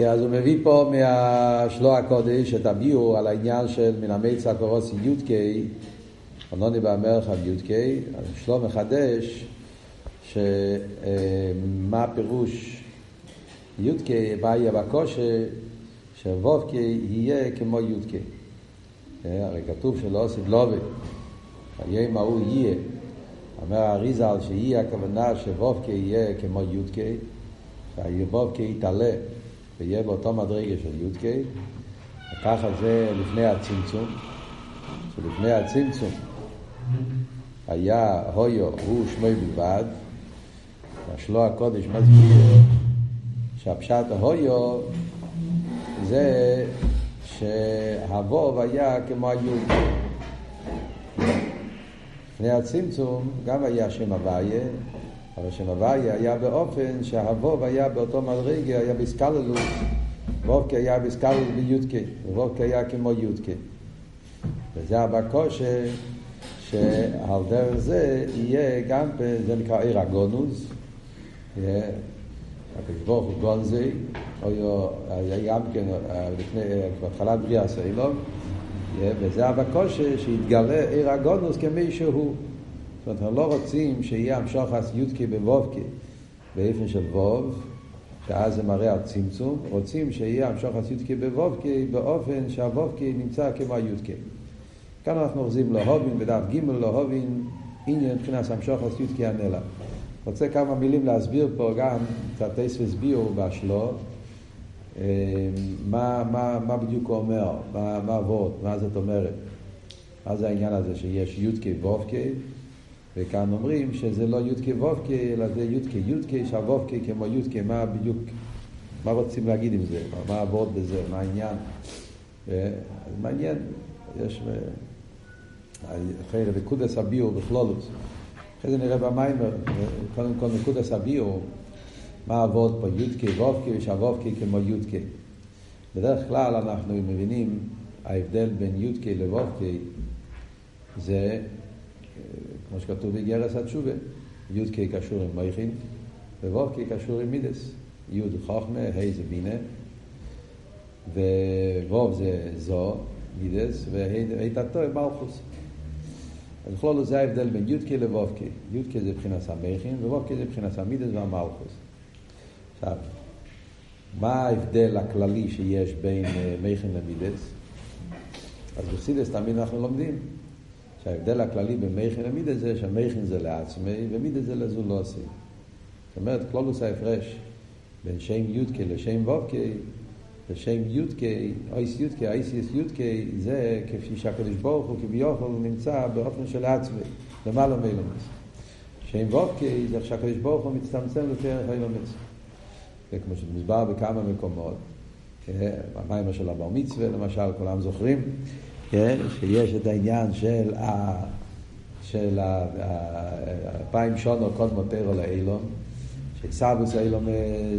אז הוא מביא פה מהשלוע הקודש את הביאור על העניין של מן המיצה קורוסי יודקי, חנוני באמרחב יודקי, שלום מחדש, שמה הפירוש יודקי, מה יהיה בקושי, שוובקי יהיה כמו יודקי. הרי כתוב שלא עושים לובי, היום ההוא יהיה. אומר האריזל שיהיה הכוונה שוובקי יהיה כמו יודקי, שהוובקי יתעלה. ויהיה באותו מדרגה של י"ק, וככה זה לפני הצמצום, שלפני הצמצום היה הויו הוא שמוי בלבד, והשלוע הקודש מסביר שהפשט ההויו זה שהווב היה כמו היוד. לפני הצמצום גם היה שם הוויה, אבל שם הוויה היה באופן שהווב היה באותו מדרגה, היה בסקללות, וובקי היה בסקללות ביודקי, וובקי היה כמו יודקי. וזה הבקושה שעל דרך זה יהיה גם, זה נקרא עיר הגונוס, הקדוש ברוך הוא גונזי, היה גם כן לפני, בהתחלת בריאה סיילום, וזה הבקושה שיתגלה עיר הגונוס כמי שהוא. זאת אומרת, אנחנו לא רוצים שיהיה המשוחס יודקי בוובקי באופן של ווב, שאז זה מראה על צמצום, רוצים שיהיה המשוחס יודקי בוובקי באופן שהוובקי נמצא כמו היודקי. כאן אנחנו אוחזים להובין, בדף ג' להובין, עניין מבחינת המשוחס יודקי הנלה. רוצה כמה מילים להסביר פה גם קצת אספס ביור בשלו, מה, מה, מה בדיוק הוא אומר, מה, מה עבוד, מה זאת אומרת. מה זה העניין הזה שיש יודקי וובקי, וכאן אומרים שזה לא יודקי וובקי, אלא זה יודקי יודקי, שהוובקי כמו יודקי, מה בדיוק, מה רוצים להגיד עם זה, מה עבוד בזה, מה העניין. מעניין, יש אחרי נקודס הביור בכלולוס. אחרי זה נראה במיימר, קודם כל נקודס הביור, מה עבוד פה, יודקי וובקי, ושהוובקי כמו יודקי. בדרך כלל אנחנו מבינים ההבדל בין יודקי לוובקי זה כמו שכתוב באיגרס התשובה, י' קי קשור עם מייכין, וו' קי קשור עם מידס. י' חוכמה, ה' זה בינה, וו' זה זו, מידס, וה' תתו עם מלכוס. אז בכלול זה ההבדל בין י' קי לו' קי. י' קי זה מבחינת המייכין, וו' קי זה מבחינת המידס והמלכוס. עכשיו, מה ההבדל הכללי שיש בין מייכין למידס? אז בחסידס תמיד אנחנו לומדים שההבדל הכללי בין מייכין למידה זה שמייכין זה לעצמי ומידה זה לזולוסי. זאת אומרת, כלולוס ההפרש בין שם יודקי לשם וובקי, לשם יודקי, אויס יודקי, אייסיס יודקי, זה כפי שהקדוש ברוך הוא כביכול נמצא באופן של עצמי, למעלה מאילומס. שם וובקי זה שהקדוש ברוך הוא מצטמצם לפרח אילומס. וכמו שמוסבר בכמה מקומות, במים של הבר מצווה למשל, כולם זוכרים, כן? שיש את העניין של, ה, של אלפיים שונו קודמו תירו לאילון, שסבוס אילון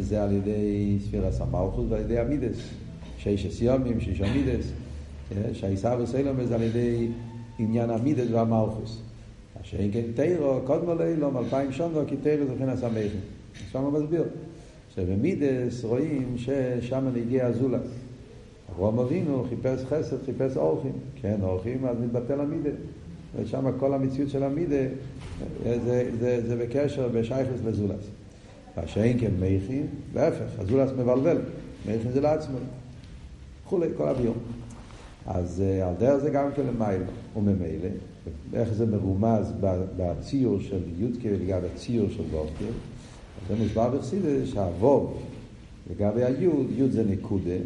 זה על ידי ספירס המלכוס ועל ידי המידס, שיש אסיומים, שיש המידס, כן? שהסבוס אילון זה על ידי עניין המידס והמלכוס. שאין כן תירו, קודמו לאילון, אלפיים שונו, כי תירו זה מבחינת המכין. שם הוא מסביר. שבמידס רואים ששם נגיע הזולת. אברהם אבינו חיפש חסד, חיפש אורחים. כן, אורחים, אז מתבטל המידה. ושם כל המציאות של המידה זה, זה, זה בקשר בשייכס לזולס. והשאין כן מייכין, להפך, הזולס מבלבל. מייכין זה לעצמו. וכולי, כל הביום. אז על דרך זה גם כן למעלה וממילא, איך זה מרומז בציור של יודקה ולגבי הציור של וובקה. זה מוסבר בחסידס שהווב לגבי היוד, יוד זה נקודה,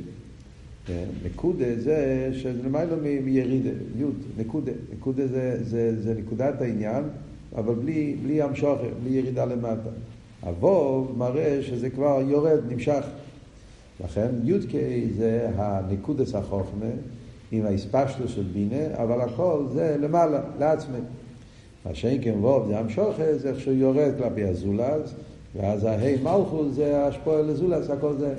נקודה זה שזה למעלה מירידה, יוד, נקודה. נקודה זה, זה, זה נקודת העניין, אבל בלי, בלי המשוכר, בלי ירידה למטה. הווב מראה שזה כבר יורד, נמשך. לכן יודקה זה הנקודס החוכמה עם האספשטו של בינה, אבל הכל זה למעלה, לעצמי. מה שאין כן ווב זה המשוכר, זה איך שהוא יורד כלפי הזולז, ואז ההי מלכוס זה השפוע לזולז, הכל זה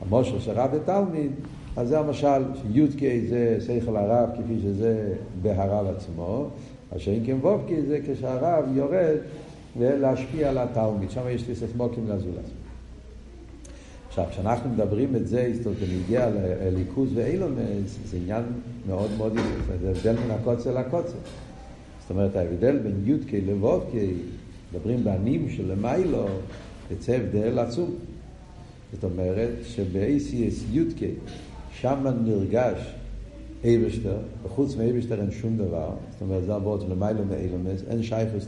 המושר של רב ותלמיד. אז זה המשל, שי"ק זה שכל הרב כפי שזה בהרב עצמו, אשר אם כן וובקי זה כשהרב יורד להשפיע על התלמיד, שם יש תסס מוקים לזולז. עכשיו, כשאנחנו מדברים את זה, זאת אומרת, בנגיע לליכוז ואילומס, זה עניין מאוד מאוד יפה, זה הבדל מן הקוצר לקוצר. זאת אומרת, ההבדל בין יודקי לבובקי, מדברים בענים של למיילו, יוצא הבדל עצום. זאת אומרת שב-ACS יודקי, שם נרגש אייבשטר, וחוץ מאייבשטר אין שום דבר, זאת אומרת, זה עבוד למיילו מאילומס, אין שייכוס,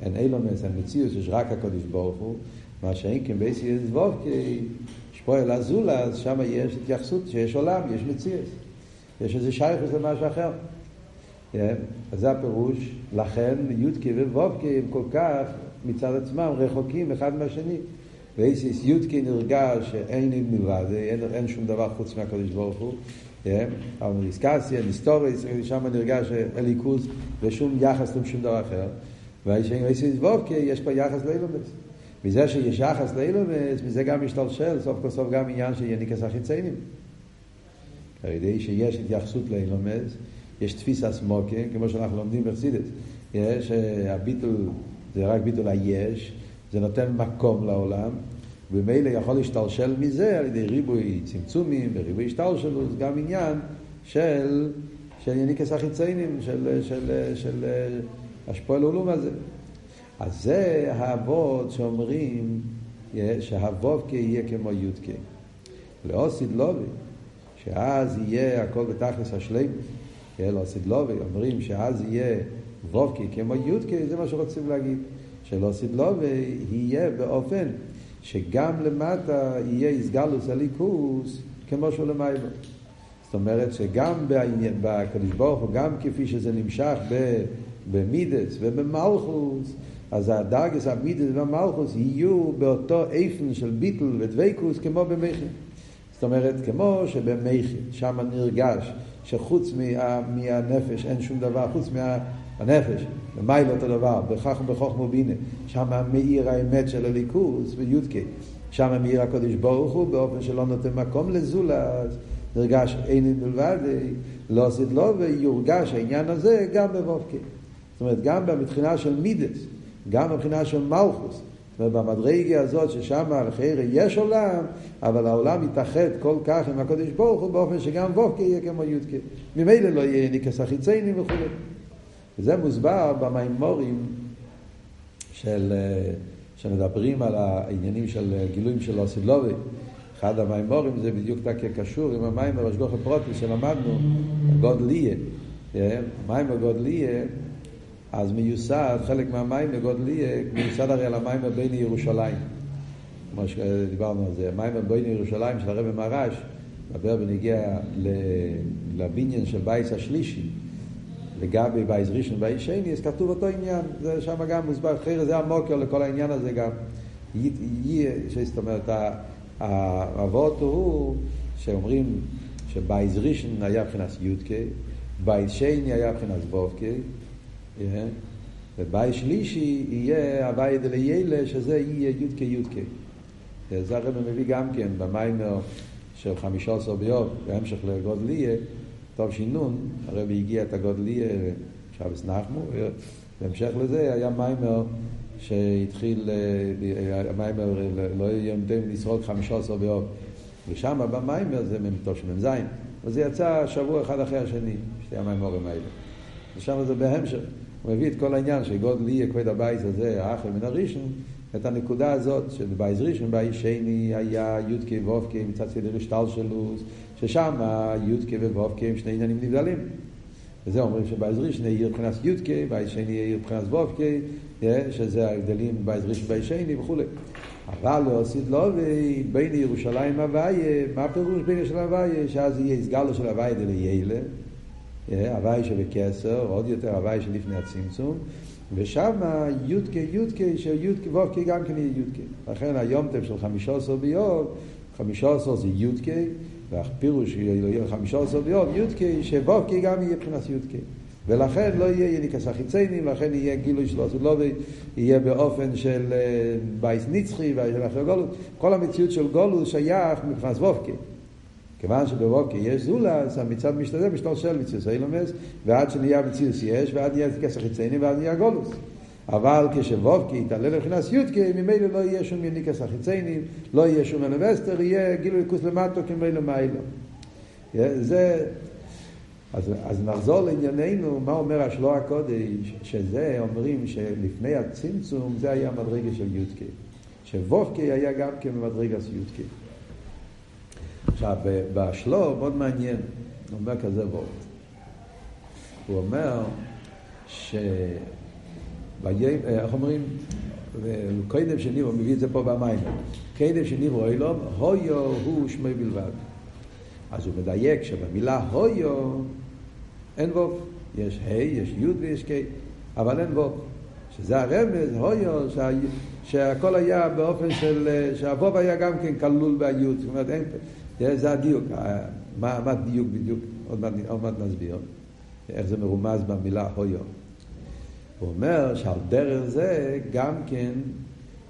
אין אילומס, אין מציאוס, יש רק הקודש ברוך הוא. מה שאין כן בייסי דבוב, כי יש פה אל הזולה, אז שם יש התייחסות שיש עולם, יש מציאס. יש איזה שייכוס למשהו אחר. כן? אז זה הפירוש, לכן יודקי ווובקי הם כל כך מצד עצמם רחוקים אחד מהשני. ואיסיס יודקי נרגש שאין עם מלבד, אין, אין שום דבר חוץ מהקדוש ברוך הוא. כן? אבל דיסקסיה, היסטוריס, שם נרגש אליקוס ושום יחס לשום דבר אחר. ואיסיס וובקי יש פה יחס לאילומס. מזה שיש יחס לאילומס, מזה גם משתלשל, סוף כל סוף גם עניין של יניקס החיציינים. על ידי שיש התייחסות לאילומס, יש תפיסה סמוקה, כמו שאנחנו לומדים בחסידס. יש, הביטול זה רק ביטול היש, זה נותן מקום לעולם, ומילא יכול להשתלשל מזה על ידי ריבוי צמצומים וריבוי השתלשלות, גם עניין של, של יניקס החיציינים, של, של, של, של השפועל העולם הזה. אז זה האבות שאומרים שהוובקה יהיה כמו יודקה. לאוסיד לובי, שאז יהיה הכל בתכלס השלם, לאוסיד לובי, אומרים שאז יהיה וובקה כמו יודקה, זה מה שרוצים להגיד. שלאוסיד לובי יהיה באופן שגם למטה יהיה איסגלוס הליכוס כמו שהוא למעלה. זאת אומרת שגם בקדוש ברוך הוא, גם כפי שזה נמשך במידס ובמלכוס, אז הדרגס המידס והמלכוס יהיו באותו איפן של ביטל ודבקוס כמו במכין. זאת אומרת, כמו שבמכין, שם נרגש שחוץ מה, מהנפש אין שום דבר, חוץ מהנפש, במייל אותו דבר, בכך ובחוכמו בינה, שם מאיר האמת של הליכוס וי"ק, שם מאיר הקודש ברוך הוא באופן שלא נותן מקום לזולת, נרגש אין מלבד, לא עשית לו ויורגש העניין הזה גם בבובקי. זאת אומרת, גם מבחינה של מידס, גם מבחינה של מלכוס. ובמדרגה הזאת ששם לחיירה יש עולם, אבל העולם יתאחד כל כך עם הקודש ברוך הוא באופן שגם וובקה יהיה כמו יודקה. ממילא לא יהיה ניקס החיציינים וכו'. וזה מוסבר במימורים של, שמדברים על העניינים של גילויים של אוסילובי. אחד המימורים זה בדיוק קשור עם המים בראשגוך הפרוטי שלמדנו, גודליה. מים בגודליה אז מיוסד, חלק מהמים בגודלי, מיוסד הרי על המים בין ירושלים. כמו שדיברנו על זה, המים בין ירושלים של הרבי מרש, מדבר ונגיע לבניין של בייס השלישי, לגבי בייס ראשון ובייס שני, אז כתוב אותו עניין, זה שם גם מוסבר, אחרי זה המוקר לכל העניין הזה גם. זאת אומרת, האבות הוא שאומרים שבייס ראשון היה מבחינת יודקה, בייס שני היה מבחינת וובקה, ובאי שלישי יהיה הוואי דליילה שזה יהיה יודקה יודקה. זה הרב מביא גם כן במיימר של חמישה עשר ביום, בהמשך לגודליה, טוב שינון, הרב הגיע את הגודליה, שבס נחמו, בהמשך לזה היה מיימר שהתחיל, המיימר לא יהיה מדי לשרוד חמישה עשר ביום, ושם במיימר זה מ"ט שמ"ז, וזה יצא שבוע אחד אחרי השני, שתי המיימורים האלה. ושם זה בהמשך. הוא מביא את כל העניין שגודל יהיה כבד הבית הזה, האחר מן הראשון, את הנקודה הזאת שבבייז ראשון, בייז שני היה יודקי ואופקי מצד סדר השטל שלו, ששם יודקי ואופקי הם שני עניינים נבדלים. וזה אומרים שבייז ראשון יהיה מבחינת יודקי, בייז שני יהיה מבחינת ואופקי, שזה ההבדלים בייז ראשון ובייז שני וכולי. אבל להוסיף לו בין ירושלים הוויה, מה הפירוש בין ירושלים הוויה? שאז יהיה הסגלו של הוויה דליילה. הוואי שבקסר, עוד יותר הוואי שלפני הצמצום, ושם יודקה יודקה של יודקה וובקה גם כן יהיה יודקה. לכן היום טב של חמישה עשר ביום, חמישה עשר זה יודקה, והפירוש יהיה חמישה עשר ביום, יודקה, שוובקה גם יהיה מבחינת יודקה. ולכן לא יהיה יניקס החיציינים, לכן יהיה גילוי של עשו לובי, יהיה באופן של בייס נצחי, ושל גולוס. כל המציאות של גולוס שייך מבחינת וובקה. כיוון שבבוקר יש זולס, המצד משתדל משתלשל מציוס אילומס, ועד שנהיה מציוס יש, ועד נהיה כסר חיצייני, ועד נהיה גולוס. אבל כשוובקי יתעלה לבחינת יודקי, ממילא לא יהיה שום יניקס החיציינים, לא יהיה שום אנבסטר, יהיה גילוי כוס למטו כמילא מיילו. זה, אז, אז נחזור לענייננו, מה אומר השלוע הקודש, שזה אומרים שלפני הצמצום זה היה מדרגה של יודקי. שוובקי היה גם כן במדרגה של יודקי. עכשיו, בשלו מאוד מעניין, הוא אומר כזה וורט. הוא אומר ש... איך אומרים? קודם שניברו, מביא את זה פה במים. קודם שניברו אילום, הויו הוא שמי בלבד. אז הוא מדייק שבמילה הויו אין ווב. יש ה', יש י' ויש ק', אבל אין ווב. שזה הרמז, הויו, שה, שהכל היה באופן של, שהווב היה גם כן כלול ביוד. זאת אומרת, אין, זה הדיוק. מה, מה הדיוק בדיוק? עוד מעט נסביר. איך זה מרומז במילה הויו. הוא אומר שעל דרך זה גם כן,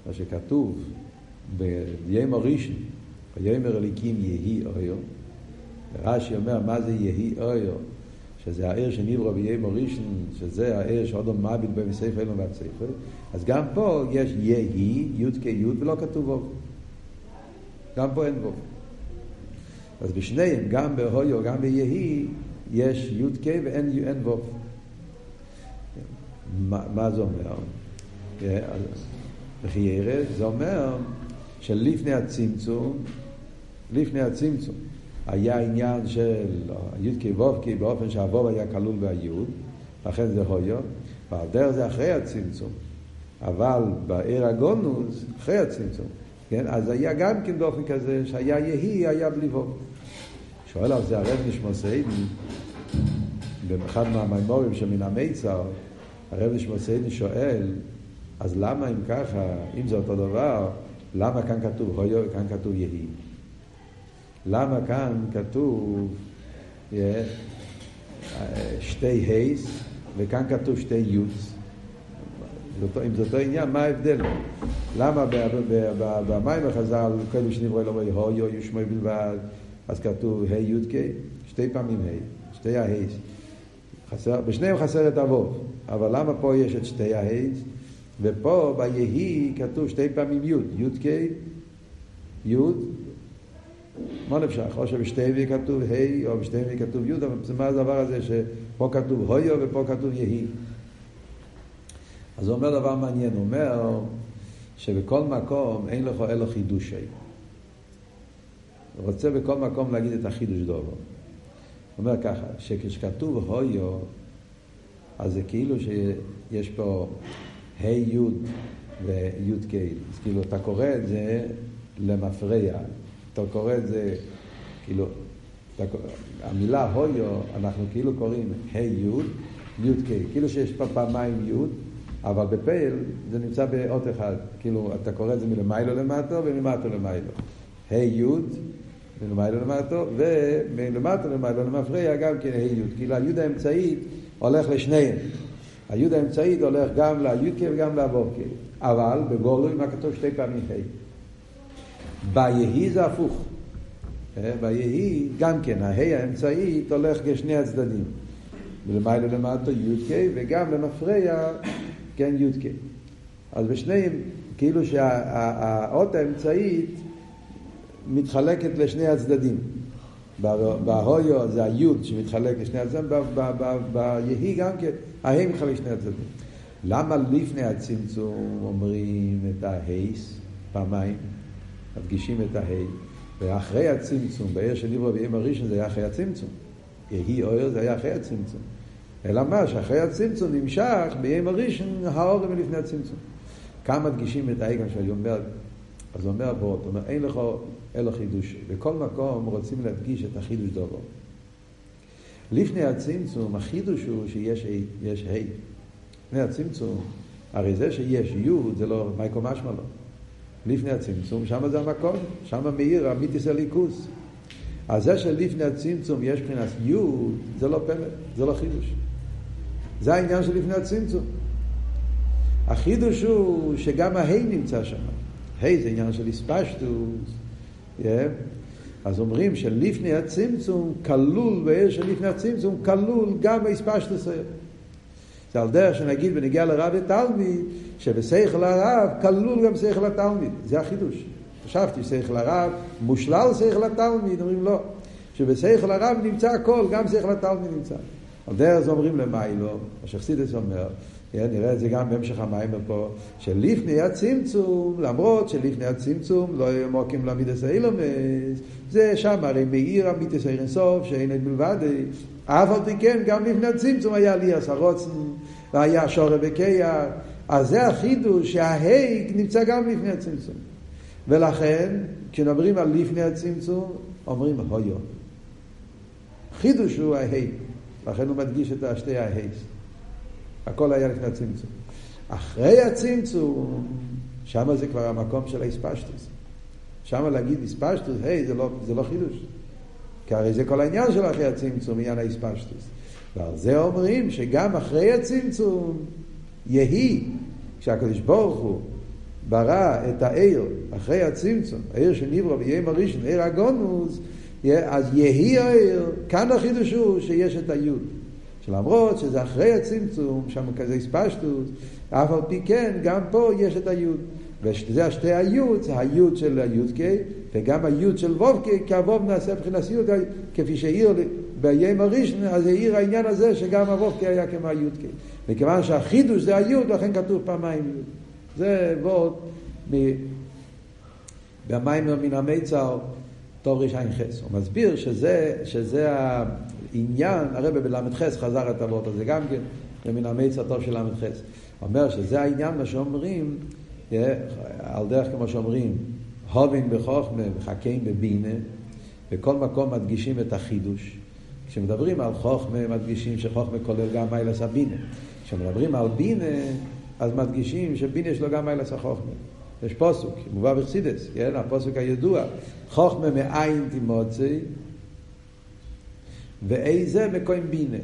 מה שכתוב ביום הראשון, ויאמר אליקים יהי אויו, רש"י אומר מה זה יהי אויו, שזה העיר שנברא ביום הראשון, שזה העיר שעוד לא מביט בו מספר אלו והספר, אז גם פה יש יהי, י' כי' ולא כתוב בו. גם פה אין בו. אז בשניהם, גם בהויו, גם ביהי, יש י' כ' ואין בו. מה, זה אומר? בחיירת זה אומר שלפני הצמצום, לפני הצמצום, היה עניין של י"ק ו"ק באופן שהו"ב היה כלול ביוד, לכן זה הויו, ועל דרך זה אחרי הצמצום. אבל בעיר הגונוס, אחרי הצמצום, כן? אז היה גם כן באופן כזה שהיה יהי, היה בלי ו"ב. שואל על זה הרב נשמוסיידן, באחד מהמימורים שמן המיצר, הרב נשמוסיידן שואל, אז למה אם ככה, אם זה אותו דבר, למה כאן כתוב הויו וכאן כתוב יהי? למה כאן כתוב שתי הייס וכאן כתוב שתי יוץ? אם זה אותו עניין, מה ההבדל? למה במים החז"ל, קודם שנברא אלוהי הויו ישמעו בלבד, אז כתוב ה' י' שתי פעמים ה', שתי ההייס. חסר, בשניהם חסר את אבוב, אבל למה פה יש את שתי ההייס? ופה ביהי כתוב שתי פעמים י', י' ק', י', מה נפשך? או שבשתי כתוב ה' או בשתי כתוב י', אבל מה הדבר הזה שפה כתוב הויו ופה כתוב יהי? אז הוא אומר דבר מעניין, הוא אומר שבכל מקום אין לך אלו חידושי. הוא רוצה בכל מקום להגיד את החידוש דובו. הוא אומר ככה, שכשכתוב הויו, אז זה כאילו שיש פה ה' י' וי' ק', אז כאילו אתה קורא את זה למפרע, אתה קורא את זה, כאילו, אתה, המילה הויו, אנחנו כאילו קוראים ה' י', י' ק', כאילו שיש פה פעמיים י', אבל בפייל זה נמצא באות אחד, כאילו אתה קורא את זה מלמיילו למטו וממטו למיילו. ה' י' מלמיילו למטו, ומלמטו למיילו למפרע גם כן ה' י', כאילו הי' האמצעית הולך לשניהם. הי' האמצעית הולך גם לי' וגם לו' אבל בגולוי מה כתוב שתי פעמים ה'. ביהי זה הפוך. ביהי גם כן, ההי האמצעית הולך כשני הצדדים. ולמעלה למטה י"ק וגם למפרע כן י"ק. אז בשניהם, כאילו שהאות האמצעית מתחלקת לשני הצדדים. בהויו זה היוד שמתחלק לשני הצדדים, ביהי גם כן, ההי מתחלק לשני הצדדים. למה לפני הצמצום אומרים את ההייס פעמיים? מדגישים את ההי, ואחרי הצמצום, בעיר של עברו ביום הראשון זה היה אחרי הצמצום. יהי אויר זה היה אחרי הצמצום. אלא מה, שאחרי הצמצום נמשך ביום הראשון האור מלפני הצמצום. כאן מדגישים את ההי גם שאני אומר, אז הוא אומר פה, אומר, אין לך אלו חידוש. בכל מקום רוצים להדגיש את החידוש דובו. לפני הצמצום, החידוש הוא שיש ה'. לפני הצמצום, הרי זה שיש י' זה לא מייקו משמע לו. לפני הצמצום, שם זה המקום, שם מאיר המיתיס הליכוס. אז זה שלפני הצמצום יש מבחינת י' זה לא פלא, זה לא חידוש. זה העניין של לפני הצמצום. החידוש הוא שגם ההי נמצא שם. ה' זה עניין של איספשטוס. Yeah. אז אומרים שלפני הצמצום כלול, בעיר של לפני הצמצום כלול גם האיספשטוס. זה על דרך שנגיד בנגיע לרב ותלמיד, שבשכל הרב כלול גם שכל התלמיד. זה החידוש. חשבתי שכל הרב מושלל שכל התלמיד, אומרים לא. שבשכל הרב נמצא הכל, גם שכל התלמיד נמצא. על דרך זה אומרים למיילו, מה שחסידס אומר, נראה את זה גם בהמשך המים פה, שלפני הצמצום, למרות שלפני הצמצום לא יהיו מוקים למידס האילומס, זה שם הרי מאיר המיתס אירנסוף, שאין את מלבד, אף על פי כן, גם לפני הצמצום היה לי עשרוצן, והיה שורי וקייח, אז זה החידוש שההיג נמצא גם לפני הצמצום. ולכן, כשמדברים על לפני הצמצום, אומרים הויו. חידוש הוא ההיג. לכן הוא מדגיש את השתי ההייס. הכל היה לפני הצמצום. אחרי הצמצום, שם זה כבר המקום של האספשטוס. שם להגיד אספשטוס, היי, זה, לא, זה לא חידוש. כי הרי זה כל העניין של אחרי הצמצום, עניין האספשטוס. ועל זה אומרים שגם אחרי הצמצום, יהי, כשהקדוש ברוך הוא ברא את העיר אחרי הצמצום, העיר שנברא ויהיה מראשון, עיר הגונוס, אז יהי העיר, כאן החידוש הוא שיש את היוד. שלמרות שזה אחרי הצמצום, שם כזה הספשטות, אף על פי כן, גם פה יש את היוד. וזה השתי היוד, זה היוד של היוד קיי, וגם היוד של ווב קיי, כי הווב נעשה מבחינת יוד, כפי שהעיר ביום הראשון, אז העיר העניין הזה שגם הווב קיי היה כמו היוד קיי. מכיוון שהחידוש זה היוד, לכן כתוב פעמיים יוד. זה ווד במים מן המיצר. טוב רע"ח. הוא מסביר שזה, שזה העניין, הרב בל"ח חזר את הוורט הזה גם כן, ומן המיץ הטוב של ל"ח. אומר שזה העניין, מה שאומרים, אה, על דרך כמו שאומרים, הובין בחוכמה וחכים בבינה, בכל מקום מדגישים את החידוש. כשמדברים על חוכמה, מדגישים שחוכמה כולל גם מיילס הבינה. כשמדברים על בינה, אז מדגישים שבינה יש לו גם מיילס החוכמה. יש פוסוק, מובא בחסידס, כן? הפוסוק הידוע, חוכמה מאין תימוצי, ואיזה מקוים בינה.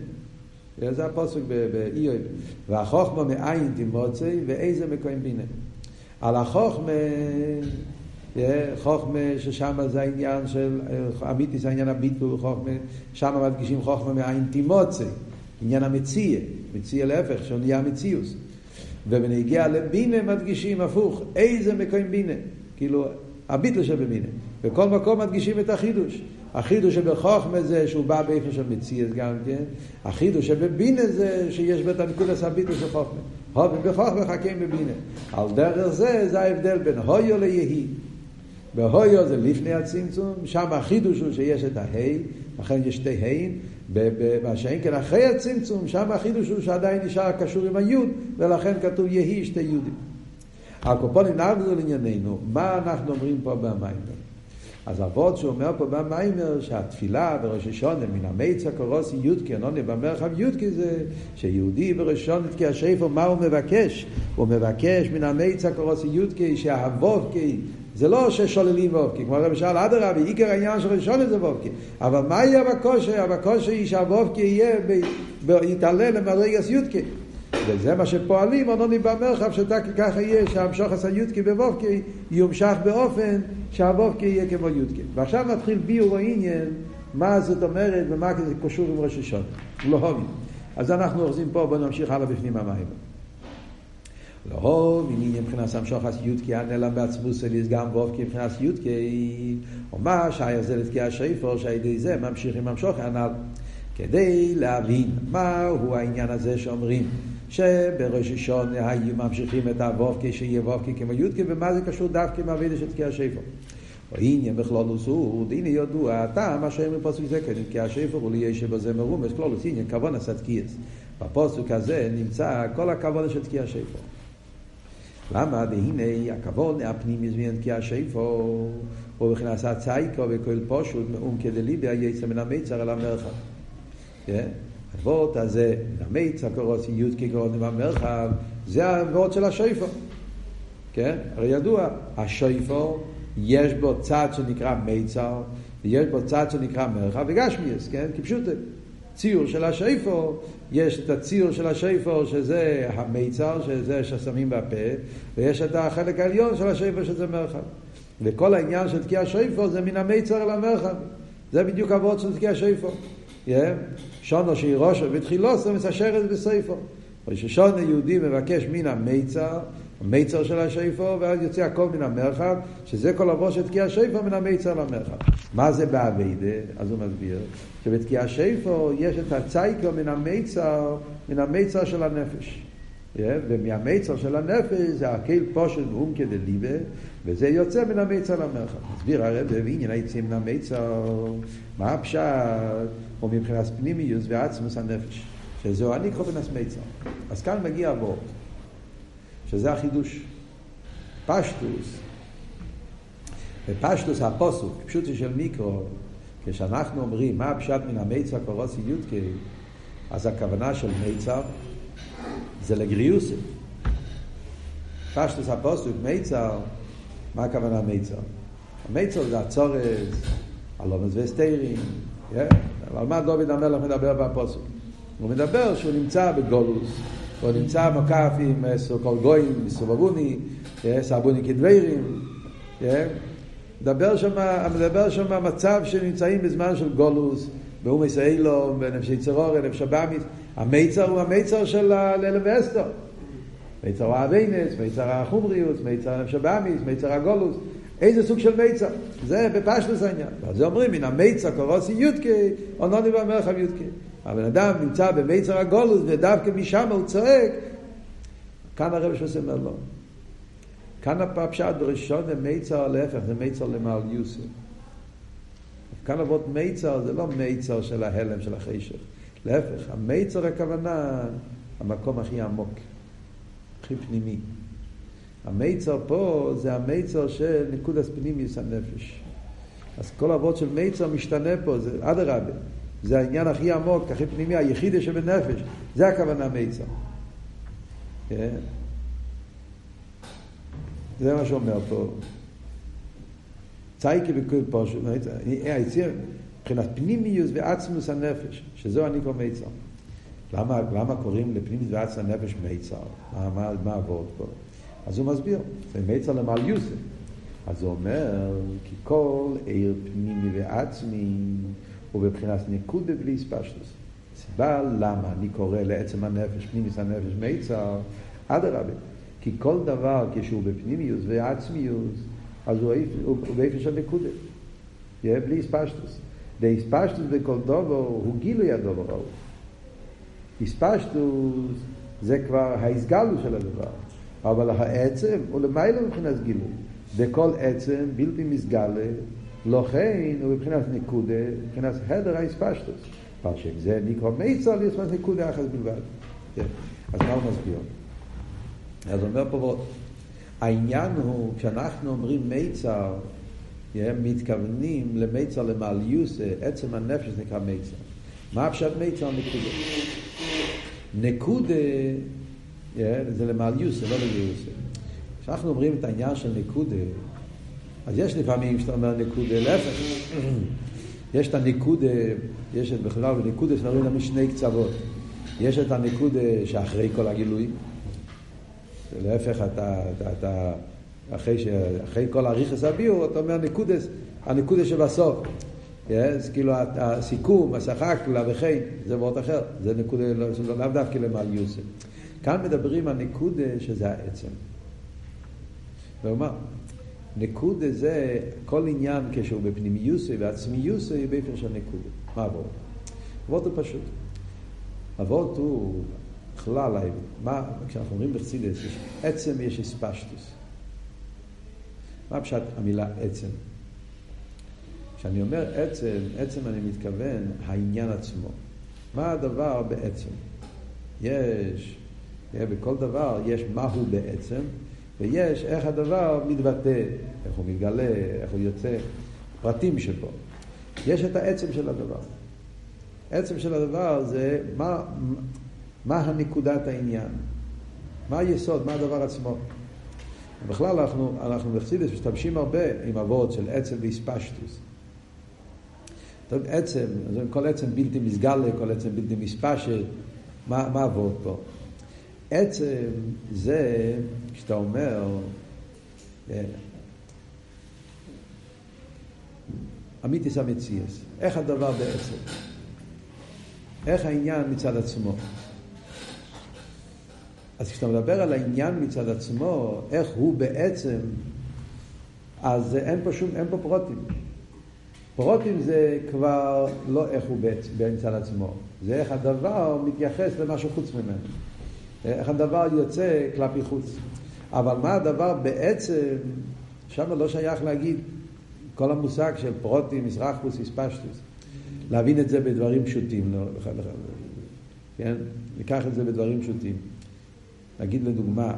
זה הפוסק באיוב. והחוכמה מאין תימוצי, ואיזה מקוים בינה. על החוכמה, חוכמה ששם זה העניין של, אמיתי זה העניין הביטול, חוכמה, שם מדגישים חוכמה מאין תימוצי, עניין המציע, מציע להפך, שהוא נהיה מציאוס. ובנגיע לבינה מדגישים הפוך, איזה מקוים בינה, כאילו הביטל שבבינה. בכל מקום מדגישים את החידוש. החידוש שבחוכמה זה שהוא בא באיפה של מציאס גם כן, החידוש שבבינה זה שיש בית הנקודס הביטל של חוכמה. הובי בחוכמה חכים בבינה. על דרך זה, זה ההבדל בין הויו ליהי. בהויו זה לפני הצמצום, שם החידוש הוא שיש את ההי, לכן יש שתי ה', מה שאין כן אחרי הצמצום, שם החידוש הוא שעדיין נשאר קשור עם היוד, ולכן כתוב יהי שתי יודים. הקופונים נעבדו לענייננו, מה אנחנו אומרים פה במיימר? אז אבות שהוא אומר פה במיימר שהתפילה בראש השונה מן המיצה קורוסי יודקי, ענוני במרחב יודקי זה שיהודי בראש השונה כי השאיפו מה הוא מבקש? הוא מבקש מן המיצה קורוסי יודקי שהוובקי זה לא ששוללים וובקי, כמו למשל אדרבה, עיקר העניין של ראשון זה וובקי. אבל מה יהיה בקושי? הבקושי היא שהוובקי יהיה, יתעלה למדרגס יודקי. וזה מה שפועלים, אנוני במרחב, שתקי ככה יהיה, שהמשוך עשה יודקי בוובקי יומשך באופן שהוובקי יהיה כמו יודקי. ועכשיו מתחיל ביור העניין, מה זאת אומרת ומה זה קשור עם ראש השון. לא הובי. אז אנחנו אוחזים פה, בואו נמשיך הלאה בפנים המים. לאהוב עניין מבחינת המשוחס יודקי הנלע בעצמו סליס גם וובקי מבחינת יודקי ומה שהיה זה לתקיע השאיפו שעל ידי זה ממשיכים המשוך הנ"ל כדי להבין מהו העניין הזה שאומרים שבראש ראשון היו ממשיכים את הוובקי שיהיה כמו יודקי ומה זה קשור דווקא מהווידה של תקיע השאיפו או עניין בכלולוס הוא, הנה ידוע הטעם מה שאומרים פסוק זה כן, תקיע השאיפו וליה שבזה מרומס כלולוס עניין כוון עשת קייס בפוסק הזה נמצא כל הכוון של תקיע השאיפו למה? והנה הכבוד הפנימי זמן כי השאיפו הוא בכנס הצייקו וכל פושוט מאום כדליבי היצא מן המיצר אל המרחב. הוורט הזה, מן המיצר קורוס יוד כגרון עם המרחב, זה הוורט של השאיפו. כן? הרי ידוע, השאיפו יש בו צד שנקרא מיצר ויש בו צד שנקרא מרחב וגשמיאס, כן? כפשוטה. ציור של השאיפו, יש את הציור של השאיפו שזה המיצר, שזה ששמים בפה, ויש את החלק העליון של השאיפו שזה מרחב. וכל העניין של תקיע השאיפו זה מן המיצר אל המרחב. זה בדיוק אבות של תקיע השאיפו. Yeah. שונו שהיא ראשו ותחילו זה מסשרת בסייפו. ראש השונה יהודי מבקש מן המיצר, המיצר של השיפו, ואז יוצא הכל מן המרחב, שזה כל אבושת תקיע שיפו מן המיצר למרחב. מה זה באביידה? אז הוא מסביר, שבתקיע שיפו יש את הצייקו מן המיצר, מן המיצר של הנפש. ומהמיצר של הנפש זה הקהיל פושט ואום כדליבה, וזה יוצא מן המיצר למרחב. מסביר הרב בעניין היציאים מן המיצר, מה הפשט, או מבחינת פנימיוס ועצמוס הנפש. שזהו אני קרובנס מיצר. אז כאן מגיע הוורד, שזה החידוש. פשטוס, בפשטוס הפוסוק, פשוטו של מיקרו, כשאנחנו אומרים מה הפשט מן המיצר קורוסי יודקי, אז הכוונה של מיצר זה לגריוסי. פשטוס הפוסוק, מיצר, מה הכוונה מיצר? המיצר זה הצורס, הלומס וסטיירים, על מה דוד המלך מדבר בפוסוק? הוא מדבר שהוא נמצא בגולוס, הוא נמצא מוקף עם כל גויים, סובבוני, סבוני כדביירים, מדבר שם, מדבר שם מצב שנמצאים בזמן של גולוס, באומס אילום, בנפשי צרור, נפש הבאמיס, המיצר הוא המיצר של ללב אסתר. מיצר האביינס, מיצר החומריוס, מיצר נפש הבאמיס, מיצר הגולוס. איזה סוג של מיצר? זה בפשטוס העניין. זה אומרים, מן המיצר קורוסי יודקי, או נוני במרחב יודקי. הבן אדם נמצא במיצר הגולוס, ודווקא משם הוא צועק, כאן הרב שעושה אומר לו. כאן הפשט בראשון זה מיצר להפך, זה מיצר למעל יוסף. כאן אבות מיצר זה לא מיצר של ההלם, של החשך. להפך, המיצר הכוונה, המקום הכי עמוק, הכי פנימי. המיצר פה זה המיצר של נקודס פנימיוס הנפש. אז כל אבות של מיצר משתנה פה, זה אדרבה. זה העניין הכי עמוק, הכי פנימי, היחידי שבנפש. זה הכוונה מיצר. כן? זה מה שאומר פה. צייקי וכל פושט, היציר, מבחינת פנימיוס ועצמוס הנפש, שזו אני קורא מיצר. למה, למה קוראים לפנימיוס ועצמוס הנפש מיצר? מה, מה, מה עבוד פה? אז הוא מסביר, זה מיצר למעל יוסף. אז הוא אומר, כי כל עיר פנימי ועצמי הוא בבחינת נקודה בלי ספשטוס. סיבה למה אני קורא לעצם הנפש, פנימיוס הנפש מיצר, אדרבה. כי כל דבר כשהוא בפנימיוס ועצמיוס, אז הוא, הוא, הוא באיפה של נקודה. יהיה בלי ספשטוס. דאיספשטוס בכל דובר הוא גילוי הדובר ההוא. איספשטוס זה כבר ההסגלו של הדבר. אבל העצם הוא למעלה מבחינת גילוי. בכל עצם בלתי מסגלה, לכן הוא מבחינת נקודה, מבחינת הדר האיספשטוס. אבל שזה נקרא מיצר ליספס נקודה אחת בלבד. אז מה הוא מסביר? אז אומר פה ועוד. העניין הוא, כשאנחנו אומרים מיצר, מתכוונים למיצר למעליוס, עצם הנפש נקרא מיצר. מה הפשט מיצר? נקודה. נקודה זה למעליוס, זה לא ליוס. כשאנחנו אומרים את העניין של נקודה, אז יש לפעמים כשאתה אומר נקודה, להפך. יש את הנקודה, יש את בכלל בנקודה שנראים לנו שני קצוות. יש את הנקודה שאחרי כל הגילויים. להפך, אתה, אתה, אתה אחרי, ש, אחרי כל הריכס הביאו, אתה אומר נקודס, הנקודה שבסוף. אז כאילו הסיכום, השחקלה וכן, זה וורט אחר, זה נקודה, לא, זה לאו דווקא למעל יוסף. כאן מדברים על נקודה שזה העצם. ואומר, נקודה זה כל עניין כשהוא בפנימיוסי ועצמיוסי באופן של נקודה. מה עבור? עבור הוא פשוט. עבור הוא בכלל, מה, כשאנחנו אומרים בחסידס, עצם יש אספשטוס. מה פשט המילה עצם? כשאני אומר עצם, עצם אני מתכוון העניין עצמו. מה הדבר בעצם? יש, בכל דבר יש מהו בעצם, ויש איך הדבר מתבטא, איך הוא מתגלה, איך הוא יוצא, פרטים שבו. יש את העצם של הדבר. עצם של הדבר זה מה, מה הנקודת העניין, מה היסוד, מה הדבר עצמו. בכלל אנחנו, אנחנו בחסידס משתמשים הרבה עם אבות של עצם ואיספשטוס. טוב, עצם, כל עצם בלתי מסגלה, כל עצם בלתי מספשת, מה, מה אבות פה? עצם זה, כשאתה אומר, אה, אמיתיס המציאס, איך הדבר בעצם? איך העניין מצד עצמו? אז כשאתה מדבר על העניין מצד עצמו, איך הוא בעצם, אז אין פה שום, אין פה פרוטים. פרוטים זה כבר לא איך הוא מצד עצמו, זה איך הדבר מתייחס למשהו חוץ ממנו. איך הדבר יוצא כלפי חוץ. אבל מה הדבר בעצם, שם לא שייך להגיד כל המושג של פרוטים, מזרחפוס, איספשטוס. להבין את זה בדברים פשוטים, לא, כן? ניקח את זה בדברים פשוטים. נגיד לדוגמה,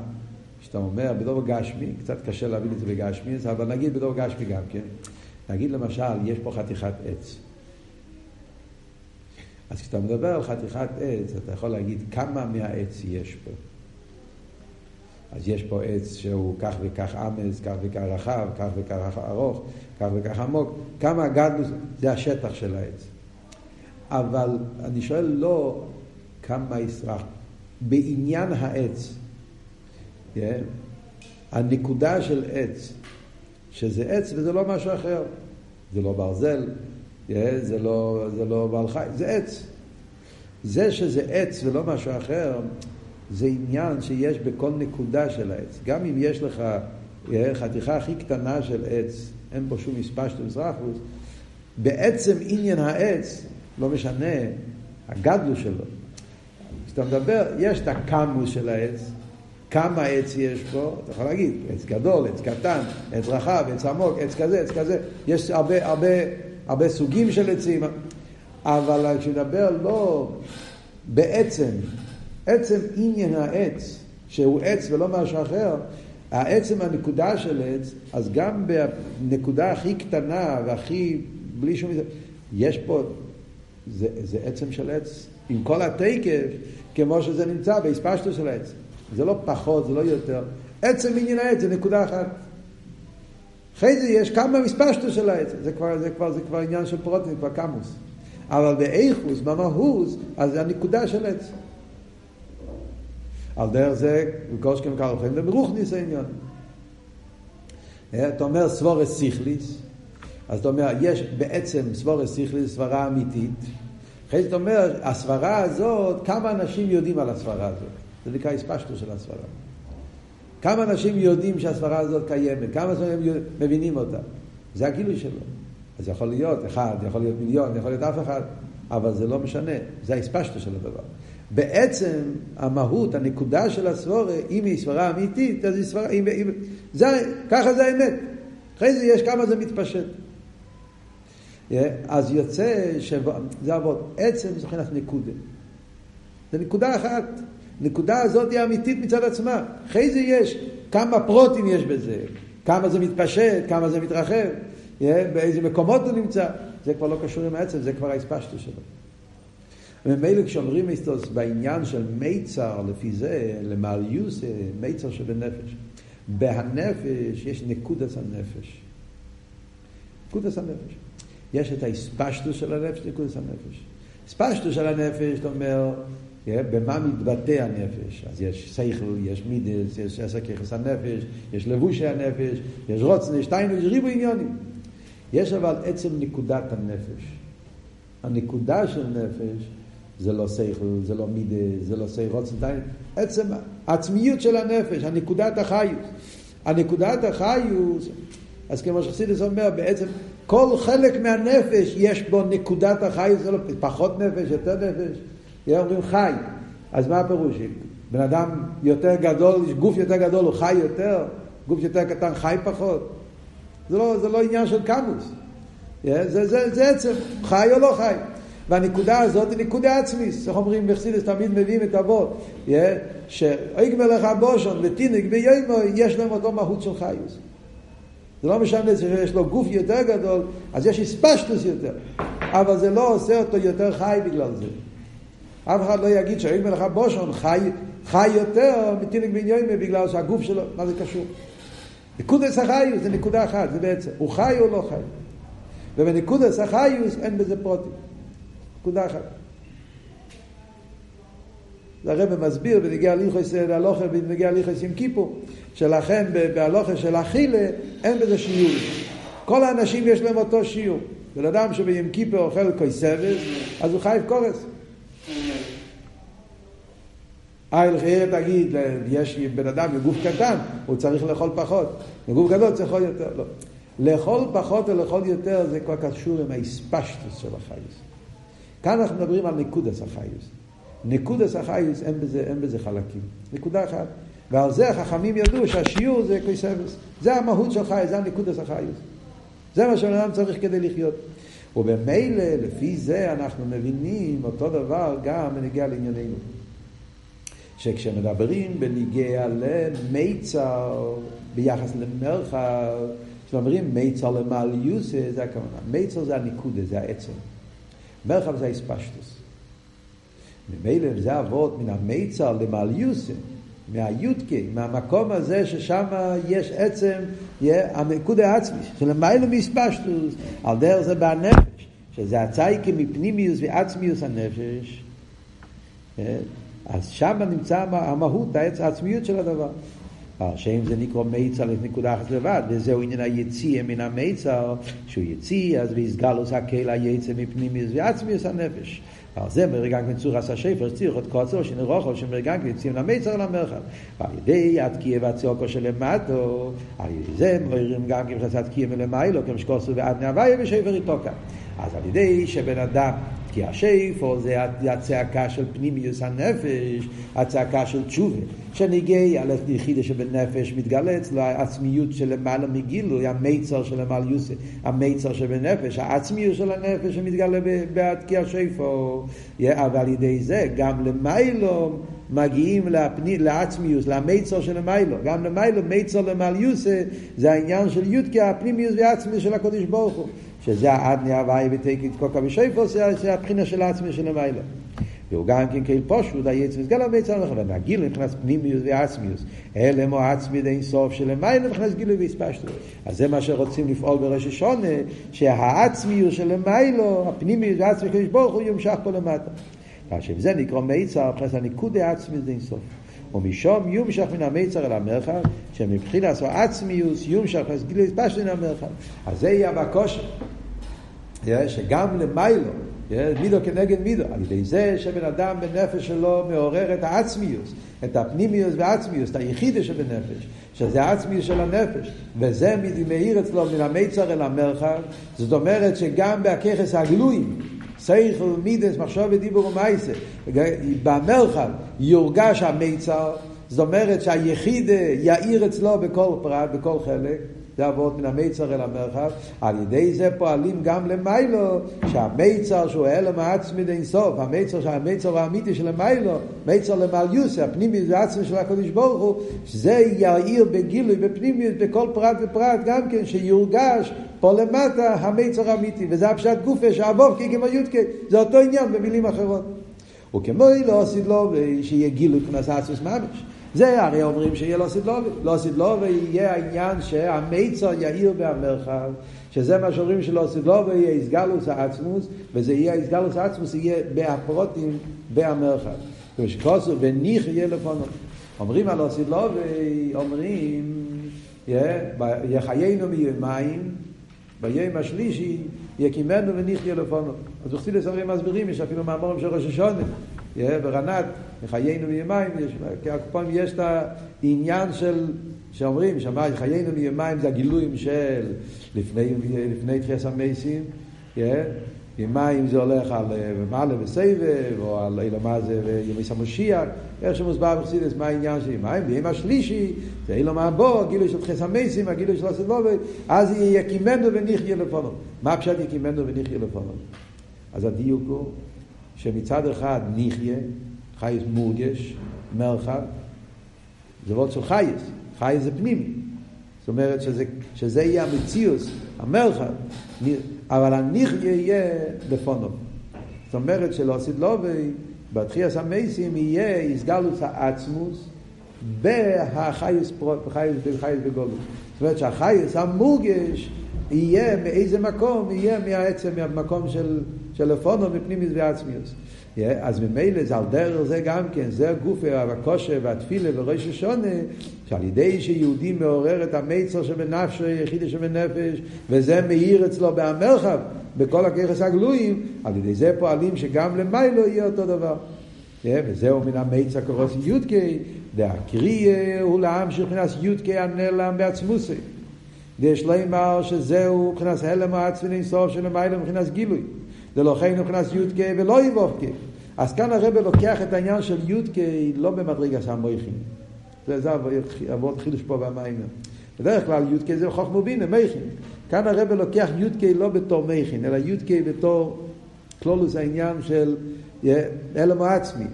כשאתה אומר בדור גשמי, קצת קשה להבין את זה בגשמי, אבל נגיד בדור גשמי גם כן. נגיד למשל, יש פה חתיכת עץ. אז כשאתה מדבר על חתיכת עץ, אתה יכול להגיד כמה מהעץ יש פה. אז יש פה עץ שהוא כך וכך אמז, כך וכך רחב, כך וכך ארוך, כך וכך עמוק. כמה גדלוס, זה השטח של העץ. אבל אני שואל לא כמה ישרח. בעניין העץ, yeah, הנקודה של עץ, שזה עץ וזה לא משהו אחר. זה לא ברזל, זה לא, זה לא בעל חי, זה עץ. זה שזה עץ ולא משהו אחר, זה עניין שיש בכל נקודה של העץ. גם אם יש לך חתיכה הכי קטנה של עץ, אין בו שום מספר של מזרחוס, בעצם עניין העץ, לא משנה, הגדלו שלו. כשאתה מדבר, יש את הקמוס של העץ, כמה עץ יש פה, אתה יכול להגיד, עץ גדול, עץ קטן, עץ רחב, עץ עמוק, עץ כזה, עץ כזה, יש הרבה, הרבה, הרבה סוגים של עצים, אבל כשנדבר לא בעצם, עצם עניין העץ, שהוא עץ ולא משהו אחר, העצם הנקודה של עץ, אז גם בנקודה הכי קטנה והכי, בלי שום... יש פה, זה, זה עצם של עץ, עם כל התקף, כמו שזה נמצא בהספשטו של העץ. זה לא פחות, זה לא יותר. עצם עניין העץ זה נקודה אחת. אחרי זה יש כמה מספשטו של העץ. זה כבר, זה כבר, זה כבר עניין של פרוטין, כבר קמוס. אבל באיכוס, במהוס, אז זה הנקודה של עץ. על דרך זה, וכל שכם קל לכם, במרוכניס העניין. אתה אומר סבורס סיכליס, אז אתה אומר, יש בעצם סבורס סיכליס, סברה אמיתית. אחרי זה אתה אומר, הסברה הזאת, כמה אנשים יודעים על הסברה הזאת? זה נקרא הספשטו של הסברה. כמה אנשים יודעים שהסברה הזאת קיימת? כמה אנשים מבינים אותה? זה הגילוי שלו. אז יכול להיות אחד, יכול להיות מיליון, יכול להיות אף אחד, אבל זה לא משנה, זה ההספשטו של הדבר. בעצם המהות, הנקודה של הסבורה, אם היא סברה אמיתית, אז היא סברה, אם, אם, זה, ככה זה האמת. אחרי זה יש כמה זה מתפשט. Yeah, אז יוצא שזה עבוד. עצם זה מבחינת נקודה. זה נקודה אחת. נקודה הזאת היא אמיתית מצד עצמה. אחרי זה יש כמה פרוטים יש בזה, כמה זה מתפשט, כמה זה מתרחב. באיזה מקומות הוא נמצא, זה כבר לא קשור עם העצם, זה כבר ההספשטו שלו. וממילא כשאומרים איסטוס בעניין של מיצר, לפי זה, למעליוס, מיצר שבנפש. בהנפש יש נקודת הנפש. נקודת הנפש. יש את ההספשטו של הנפש, נקודת הנפש. הספשטו של הנפש, זאת אומרת, במה מתבטא הנפש? אז יש שכל, יש מידס, יש עשר ככס הנפש, יש לבושי הנפש, יש רוצן, יש תיינו, יש ריבו עניונים. יש אבל עצם נקודת הנפש. הנקודה של נפש זה לא שכל, זה לא מידה, זה לא שכל, רוצן, עצם העצמיות של הנפש, הנקודת החיוס. הנקודת החיוס, אז כמו שחסידס אומר, בעצם כל חלק מהנפש יש בו נקודת החיוס, זה לא פחות נפש, יותר נפש, אומרים חי. אז מה הפירוש? בן אדם יותר גדול, גוף יותר גדול הוא חי יותר, גוף יותר קטן חי פחות. זה לא, זה לא עניין של קמוס. זה, זה, זה, זה עצם, חי או לא חי. והנקודה הזאת היא נקודה עצמית. איך אומרים בחסידס תמיד מביאים את אבות, שאיג מלך הבושון ותינק ביומו יש להם אותו מהות של חיוס. זה לא משנה שיש לו גוף יותר גדול, אז יש הספשטוס יותר. אבל זה לא עושה אותו יותר חי בגלל זה. אף אחד לא יגיד שאיג מלך הבושון חי, חי יותר מתינק ביומו בגלל שהגוף שלו, מה זה קשור? נקודס החיוס זה נקודה אחת, זה בעצם, הוא חי או לא חי. ובנקודס החיוס אין בזה פרוטים. נקודה אחת. הרב מסביר בנגיע ליחוס הלוכה בנגיע ליחוס עם כיפור, שלכן בהלוכה של אכילה אין בזה שיעור. כל האנשים יש להם אותו שיעור. בן אדם שביום כיפור אוכל כוס סבס, אז הוא חייב קורס. אייל חייר תגיד, יש בן אדם בגוף קטן, הוא צריך לאכול פחות. בגוף גדול צריך לאכול יותר. לא. לאכול פחות או לאכול יותר זה כבר קשור עם האספשטוס של החייס. כאן אנחנו מדברים על נקודס החייס. נקודס החייס אין בזה, אין בזה חלקים. נקודה אחת. ועל זה החכמים ידעו שהשיעור זה קויסבס. זה המהות של חייס, זה הנקודס החייס. זה מה שבן אדם צריך כדי לחיות. ובמילא, לפי זה אנחנו מבינים אותו דבר גם בנגיע לענייננו. שכשמדברים בניגיע למיצר ביחס למרחב, כשאומרים מיצר למעליוסה, זה הכוונה. מיצר זה הניקודה, זה העצם. מרחב זה האספשטוס. ממילא זה אבות מן המיצר למעליוסה, מהיודקי, מהמקום הזה ששם יש עצם, הניקוד העצמי, שלמיילא מאספשטוס, על דרך זה בנפש, שזה הצייקי מפנימיוס ועצמיוס הנפש. אה? אז שם נמצא המהות, העצמיות של הדבר. השם זה נקרא מיצר לנקודה אחת לבד, וזהו עניין היציאה מן המיצר, שהוא יציא, אז ויסגלוס הקהל היצא מפנימיוס ועצמיוס הנפש. על זה מרגן כן צור עשה שפר, צריך עוד קוצר, שנרוחו, שמרגן כן יוצאים למיצר למרחב. ועל ידי התקיע והציוקו שלמטו, על ידי זה מוירים גם כן חסת קיע מלמיילו, כמשקוסו ועד נהוויה ושפר כאן. אז על ידי שבן אדם כי השיפו זה הצעקה של פנימיוס הנפש, הצעקה של תשובה. שנגיע ליחידה שבנפש מתגלה אצלו העצמיות של למעלה מגילוי, המיצר של למעלה יוסי, המיצר שבנפש, העצמיות של הנפש שמתגלה כי השיפו. ועל ידי זה גם למיילו מגיעים לפני, לעצמיוס, למיצר של למיילו. גם למיילו, מיצר למעליוסה, זה העניין של יודקי, הפנימיוס והעצמיוס של הקודש ברוך הוא. שזה האדני הוואי ותקי תקוקה בשפר, זה הבחינה של העצמי של המילה. והוא גם כן כאילו פשוט, היצר מסגל המיצר לך, והגיל נכנס פנימיוס ועצמיוס. אלה מו עצמי די סוף של המילה נכנס גילוי והספשטו. אז זה מה שרוצים לפעול בראש השונה, שהעצמיוס של המילה, הפנימיוס והעצמי של ברוך הוא יומשך פה למטה. עכשיו זה נקרא מיצר, מבחינת הניקוד העצמי די סוף. ומשום יומשך מן המיצר אל המרחב, שמבחינת העצמיוס יומשך אז גילוי פשט מן המרחב. אז זה יהיה בקושי. שגם למיילו, מידו כנגד מידו, על ידי זה שבן אדם בנפש שלו מעורר את העצמיוס, את הפנימיוס והעצמיוס, את היחידה שבנפש, שזה העצמיוס של הנפש, וזה מאיר אצלו מן המיצר אל המרחב, זאת אומרת שגם בהככס הגלויים, סייכל, מידס, מחשוב ודיבור ומייסה. במרחב יורגש המיצר, זאת אומרת שהיחיד יאיר אצלו בכל פרט, בכל חלק. זה עבוד מן המיצר אל המרחב, על ידי זה פועלים גם למיילו, שהמיצר שהוא הלם העצמי דין סוף, המיצר שהמיצר האמיתי של המיילו, מיצר למעליוס, הפנימי זה עצמי של הקדוש ברוך הוא, שזה יאיר בגילוי, בפנימיות, בכל פרט ופרט, גם כן, שיורגש פה למטה המיצר האמיתי, וזה הפשט גופה שהבוב כמו יודקה, זה אותו עניין במילים אחרות. וכמו לא עשית לו, שיהיה גילוי כנס עצמוס ממש. זה הרי אומרים שיהיה לא סדלובי. לא סדלובי יהיה העניין שהמיצר יאיר במרחב, שזה מה שאומרים שלא סדלובי יהיה איסגלוס העצמוס, וזה יהיה איסגלוס העצמוס יהיה בהפרוטים במרחב. כמו שכוסו וניח יהיה לפונו. אומרים על הסדלובי, אומרים, יחיינו מיומיים, ביום השלישי יקימנו וניחיה לפונו. אז בחסידס הרי מסבירים, יש אפילו מאמרים של ראש השונה. ברנת, מחיינו מימיים, כי הקופון יש את העניין של, שאומרים, שמע, חיינו מימיים זה הגילויים של לפני, לפני תחייה המסים, ימיים זה הולך על מעלה וסבב, או על אילמה זה וימיס המשיח, איך שמוסבר בחסידס מה העניין של ימיים, ויום השלישי זה אילמה בו, הגילוי של תחייה המסים, הגילוי של הסדבובי, אז יקימנו וניחיה לפונו. מה פשט יקימנו וניחיה לפונו? אז הדיוק הוא שמצד אחד ניחיה, חייס מורגש, מרחב, זה וורד של חייס, חייס זה פנימי. זאת אומרת שזה, שזה יהיה המציאוס, המרחב, אבל הניחיה יהיה בפונו. זאת אומרת שלא עשית לו ובתחייס המייסים יהיה יסגלוס העצמוס בהחייס בגולוס. זאת אומרת שהחייס המורגש יהיה מאיזה מקום, יהיה מהעצם, מהמקום של, של לפונו מפנימיס ועצמיוס. Yeah, אז ממילא זה על דרך זה גם כן, זה הגוף והקושר והתפילה וראש השונה, שעל ידי שיהודי מעורר את המיצר שבנפשו, יחידה שבנפש, וזה מאיר אצלו במרחב, בכל הככס הגלויים, על ידי זה פועלים שגם למיילו יהיה אותו דבר. וזהו מן המיצה קורוס יודקי, דהקריה הוא להמשיך מבחינת יודקי הנעלם בעצמוסי. ויש לומר שזהו מבחינת הלם העצמי אינסוף של המילה מבחינת גילוי. דלכן מבחינת יודקי ולא יבובקי. אז כאן הרב לוקח את העניין של יודקי לא במדרגה המויכין. זה, זה עבוד חידוש פה במים. בדרך כלל יודקי זה חוכמו בינה, מייכין. כאן הרב לוקח יודקי לא בתור מייכין, אלא יודקי בתור כלולוס העניין של אלם העצמי.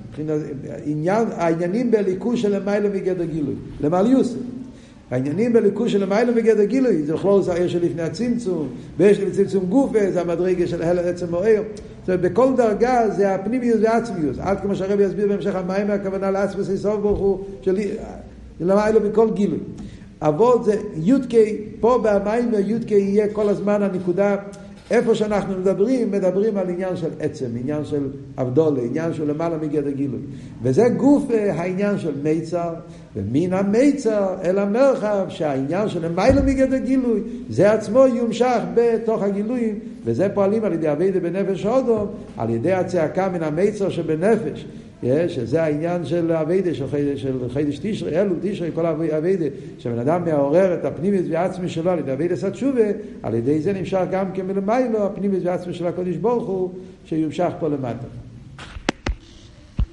העניינים בליכוז של למעלה מגדר גילוי. למעל יוסף. העניינים בליכוז של למעלה מגדר גילוי, זה בכלול זה העיר שלפני הצמצום, ויש לי צמצום גוף, זה המדרגה של הל עצם מוער. זאת אומרת, בכל דרגה זה הפנימיוס והעצמיוס. עד כמו שהרבי יסביר בהמשך המים, הכוונה לעצמוס איסוף ברוך הוא, למעלה מכל גילוי. אבות זה יודקי, פה במים יודקי יהיה כל הזמן הנקודה איפה שאנחנו מדברים, מדברים על עניין של עצם, עניין של אבדולה, עניין של למעלה מגדר גילוי. וזה גוף העניין של מיצר, ומן המיצר אל המרחב, שהעניין של למעלה מגדר גילוי, זה עצמו יומשך בתוך הגילויים, וזה פועלים על ידי אביידה בנפש אודום, על ידי הצעקה מן המיצר שבנפש. שזה העניין של אביידה, של חידש, של חידש תשרי, אלו תשרי, כל אביידה, שבן אדם מעורר את הפנימית והעצמי שלו על ידי אביידה סתשובה, על ידי זה נמשך גם כן מלמיילו, והעצמי של הקודש ברוך הוא, שיומשך פה למטה.